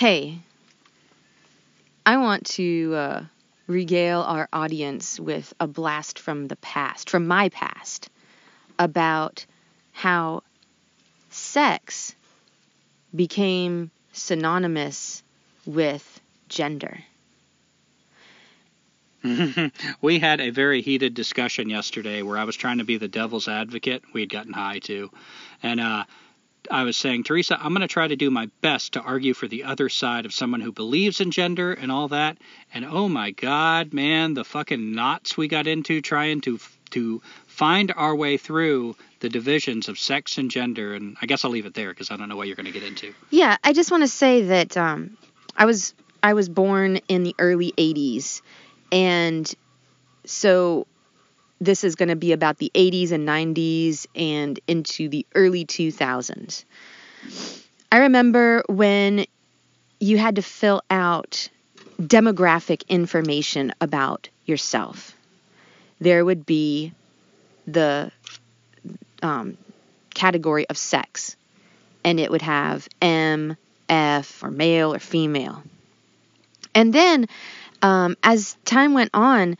Hey, I want to uh, regale our audience with a blast from the past, from my past, about how sex became synonymous with gender. we had a very heated discussion yesterday where I was trying to be the devil's advocate. We had gotten high too. And uh, I was saying, Teresa, I'm going to try to do my best to argue for the other side of someone who believes in gender and all that. And oh my God, man, the fucking knots we got into trying to to find our way through the divisions of sex and gender. And I guess I'll leave it there because I don't know what you're going to get into. Yeah, I just want to say that um, I was I was born in the early '80s, and so this is going to be about the 80s and 90s and into the early 2000s. I remember when you had to fill out demographic information about yourself. There would be the um, category of sex, and it would have M, F, or male or female. And then um, as time went on,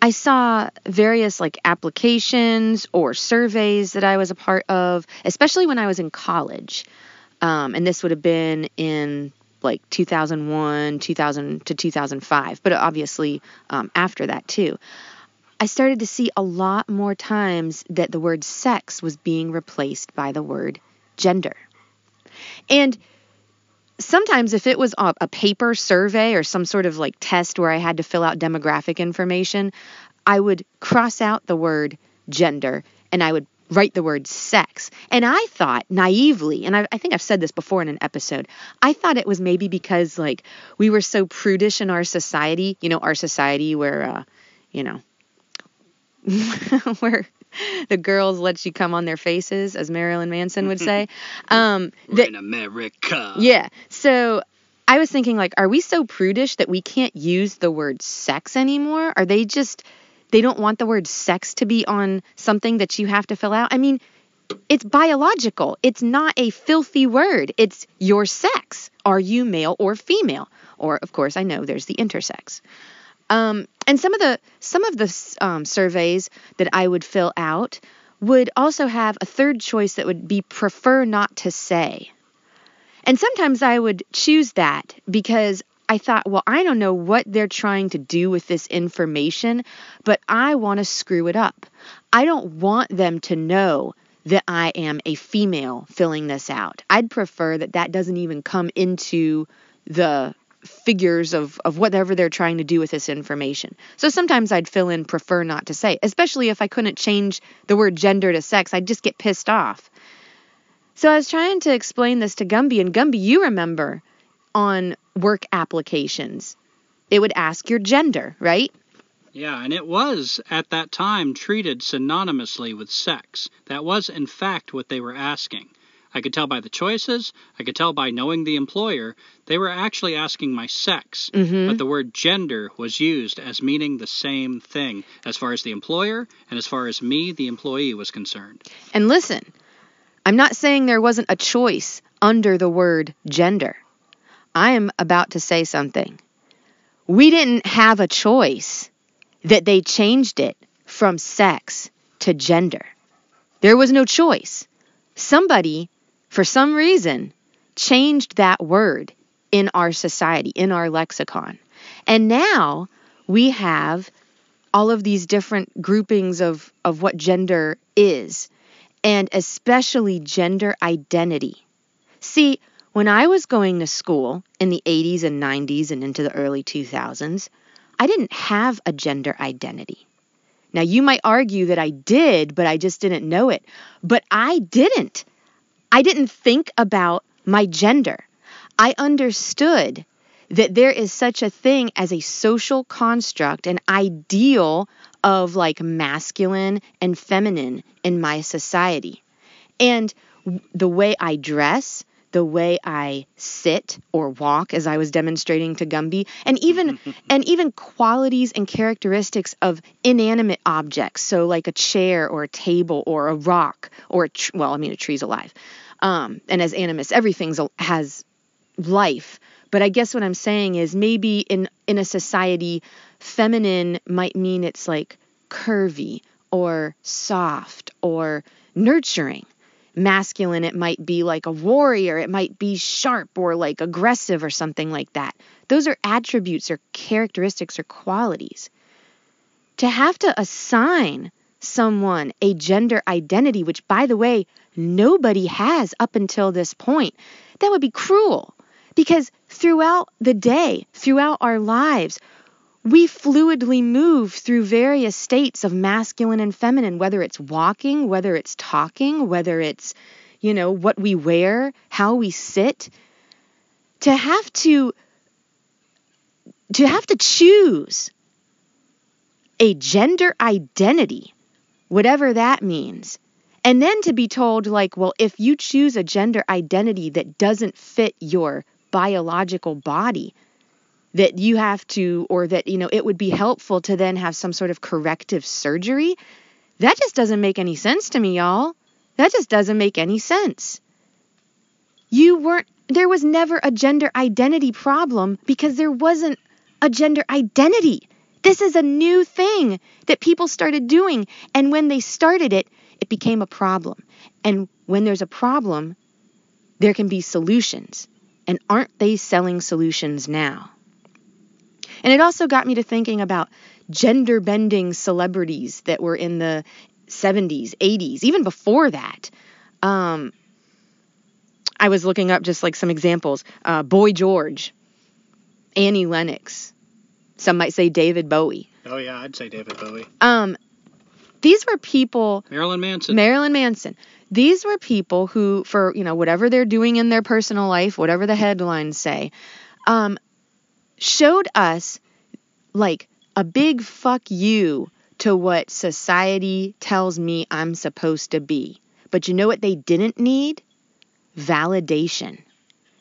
I saw various like applications or surveys that I was a part of, especially when I was in college. Um, and this would have been in like 2001, 2000 to 2005, but obviously um, after that too. I started to see a lot more times that the word sex was being replaced by the word gender. And sometimes if it was a, paper survey or some sort of like test where I had to fill out demographic information, I would cross out the word gender and I would write the word sex. And I thought naively, and I, I, think I've said this before in an episode, I thought it was maybe because like we were so prudish in our society, you know, our society where, uh, you know, where the girls let you come on their faces, as Marilyn Manson would say. Um, that, in America. Yeah. So I was thinking, like, are we so prudish that we can't use the word sex anymore? Are they just, they don't want the word sex to be on something that you have to fill out? I mean, it's biological. It's not a filthy word. It's your sex. Are you male or female? Or, of course, I know there's the intersex. Um, and some of the some of the um, surveys that I would fill out would also have a third choice that would be prefer not to say. And sometimes I would choose that because I thought, well, I don't know what they're trying to do with this information, but I want to screw it up. I don't want them to know that I am a female filling this out. I'd prefer that that doesn't even come into the figures of, of whatever they're trying to do with this information. So sometimes I'd fill in prefer not to say, especially if I couldn't change the word gender to sex, I'd just get pissed off. So I was trying to explain this to Gumby, and Gumby, you remember on work applications, it would ask your gender, right? Yeah, and it was at that time treated synonymously with sex. That was, in fact, what they were asking. I could tell by the choices, I could tell by knowing the employer, they were actually asking my sex, mm-hmm. but the word gender was used as meaning the same thing as far as the employer and as far as me, the employee, was concerned. And listen, I'm not saying there wasn't a choice under the word gender. I am about to say something. We didn't have a choice that they changed it from sex to gender. There was no choice. Somebody for some reason, changed that word in our society, in our lexicon. And now we have all of these different groupings of, of what gender is, and especially gender identity. See, when I was going to school in the 80s and 90s and into the early 2000s, I didn't have a gender identity. Now, you might argue that I did, but I just didn't know it. But I didn't. I didn't think about my gender. I understood that there is such a thing as a social construct, an ideal of like masculine and feminine in my society. And the way I dress, the way I sit or walk as I was demonstrating to Gumby and even and even qualities and characteristics of inanimate objects. So like a chair or a table or a rock or a well I mean a tree's alive. Um, and as animus everything has life. But I guess what I'm saying is maybe in in a society, feminine might mean it's like curvy or soft or nurturing. Masculine, it might be like a warrior, it might be sharp or like aggressive or something like that. Those are attributes or characteristics or qualities. To have to assign someone a gender identity, which, by the way, nobody has up until this point, that would be cruel. Because throughout the day, throughout our lives, we fluidly move through various states of masculine and feminine, whether it's walking, whether it's talking, whether it's, you know, what we wear, how we sit. To have to to have to choose a gender identity, whatever that means, and then to be told, like, well, if you choose a gender identity that doesn't fit your biological body, that you have to, or that, you know, it would be helpful to then have some sort of corrective surgery, that just doesn't make any sense to me, y'all. That just doesn't make any sense. You weren't, there was never a gender identity problem because there wasn't a gender identity. This is a new thing that people started doing. And when they started it, it became a problem. And when there's a problem, there can be solutions. And aren't they selling solutions now? And it also got me to thinking about gender bending celebrities that were in the 70s, 80s, even before that. Um, I was looking up just like some examples. Uh, Boy George, Annie Lennox, some might say David Bowie. Oh yeah, I'd say David Bowie. Um, these were people. Marilyn Manson. Marilyn Manson. These were people who, for you know, whatever they're doing in their personal life, whatever the headlines say, um, showed us like a big fuck you to what society tells me I'm supposed to be. But you know what they didn't need? Validation.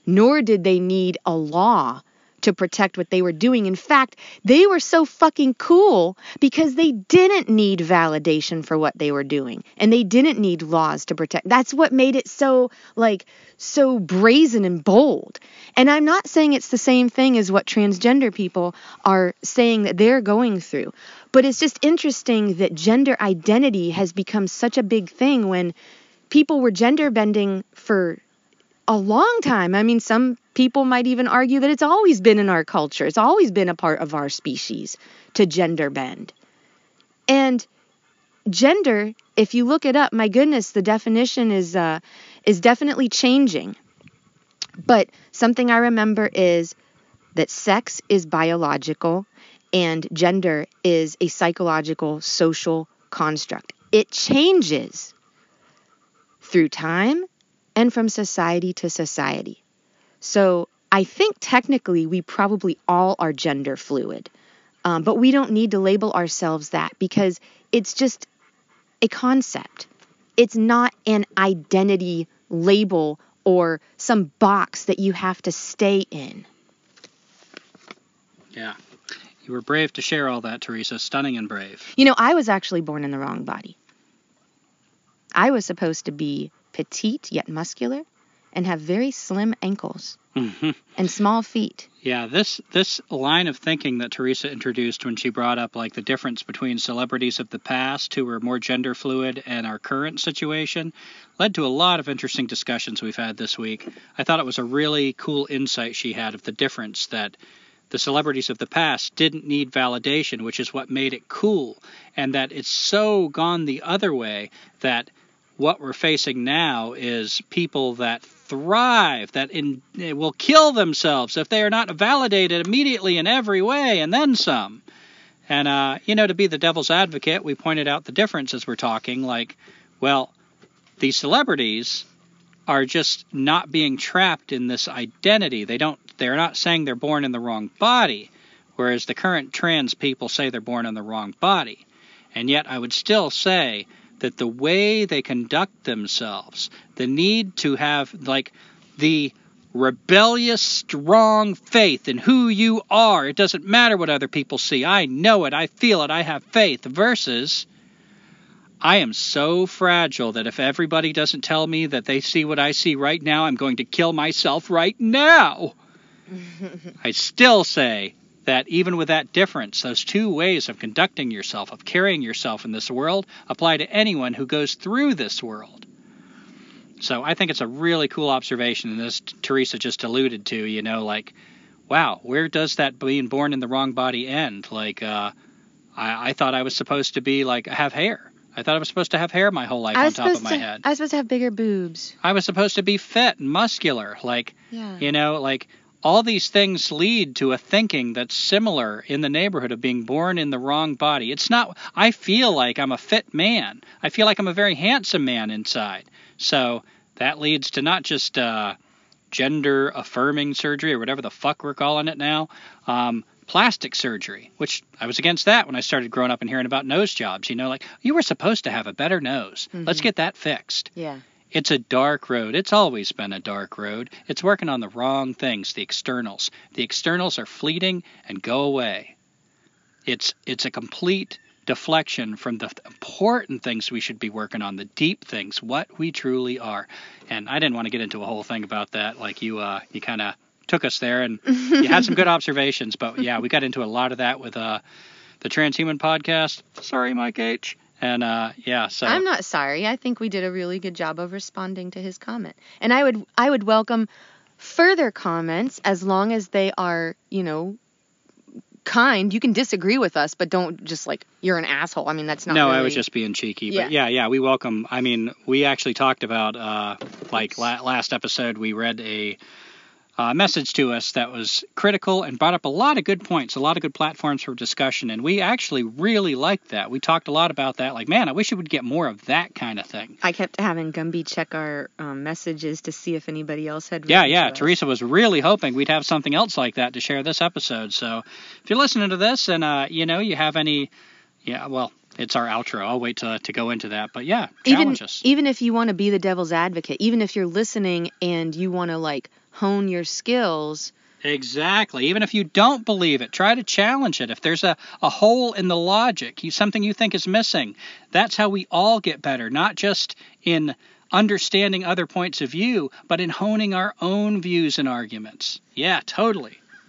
Nor did they need a law to protect what they were doing. In fact, they were so fucking cool because they didn't need validation for what they were doing and they didn't need laws to protect. That's what made it so like so brazen and bold. And I'm not saying it's the same thing as what transgender people are saying that they're going through. But it's just interesting that gender identity has become such a big thing when people were gender bending for a long time. I mean, some people might even argue that it's always been in our culture, it's always been a part of our species to gender bend. And gender, if you look it up, my goodness, the definition is uh, is definitely changing. But something I remember is that sex is biological and gender is a psychological social construct. It changes through time and from society to society. So I think technically we probably all are gender fluid, um, but we don't need to label ourselves that because it's just a concept. It's not an identity label or some box that you have to stay in. Yeah. You were brave to share all that, Teresa. Stunning and brave. You know, I was actually born in the wrong body. I was supposed to be petite yet muscular, and have very slim ankles Mm-hmm. and small feet. Yeah, this this line of thinking that Teresa introduced when she brought up like the difference between celebrities of the past who were more gender fluid and our current situation led to a lot of interesting discussions we've had this week. I thought it was a really cool insight she had of the difference that the celebrities of the past didn't need validation, which is what made it cool, and that it's so gone the other way that what we're facing now is people that thrive, that in, will kill themselves if they are not validated immediately in every way, and then some. And, uh, you know, to be the devil's advocate, we pointed out the difference as we're talking. Like, well, these celebrities are just not being trapped in this identity. They don't, they're not saying they're born in the wrong body, whereas the current trans people say they're born in the wrong body. And yet, I would still say that the way they conduct themselves, the need to have like the rebellious, strong faith in who you are, it doesn't matter what other people see. I know it, I feel it, I have faith, versus I am so fragile that if everybody doesn't tell me that they see what I see right now, I'm going to kill myself right now. I still say that even with that difference, those two ways of conducting yourself, of carrying yourself in this world, apply to anyone who goes through this world. So I think it's a really cool observation, and as Teresa just alluded to, you know, like, wow, where does that being born in the wrong body end? Like, uh, I, I thought I was supposed to be like have hair. I thought I was supposed to have hair my whole life on top of my to. head. I was supposed to have bigger boobs. I was supposed to be fit and muscular. Like, Yeah. you know, like all these things lead to a thinking that's similar in the neighborhood of being born in the wrong body. It's not, I feel like I'm a fit man. I feel like I'm a very handsome man inside. So that leads to not just uh, gender affirming surgery or whatever the fuck we're calling it now, um, plastic surgery, which I was against that when I started growing up and hearing about nose jobs. You know, like you were supposed to have a better nose. Let's Mhm. get that fixed. Yeah. It's a dark road. It's always been a dark road. It's working on the wrong things, the externals. The externals are fleeting and go away. It's it's a complete deflection from the important things we should be working on, the deep things, what we truly are. And I didn't want to get into a whole thing about that like you uh you kind of took us there and you had some good observations, but yeah, we got into a lot of that with uh the Transhuman podcast. Sorry, Mike H. And uh yeah, so I'm not sorry. I think we did a really good job of responding to his comment. And I would I would welcome further comments as long as they are, you know, kind. You can disagree with us, but don't just like you're an asshole. I mean, that's not no, really... I was just being cheeky. Yeah. But yeah, yeah, we welcome. I mean, we actually talked about uh, like la- last episode. We read a uh, message to us that was critical and brought up a lot of good points, a lot of good platforms for discussion, and we actually really liked that. We talked a lot about that. Like, man, I wish it would get more of that kind of thing. I kept having Gumby check our um, messages to see if anybody else had. Yeah, yeah. Teresa was really hoping we'd have something else like that to share this episode. So if you're listening to this and uh, you know you have any, yeah, well, it's our outro. I'll wait to to go into that. But yeah, even us. even if you want to be the devil's advocate, even if you're listening and you want to like hone your skills, Exactly. Even if you don't believe it, try to challenge it. If there's a, a hole in the logic, something you think is missing, that's how we all get better, not just in understanding other points of view, but in honing our own views and arguments. Yeah, totally.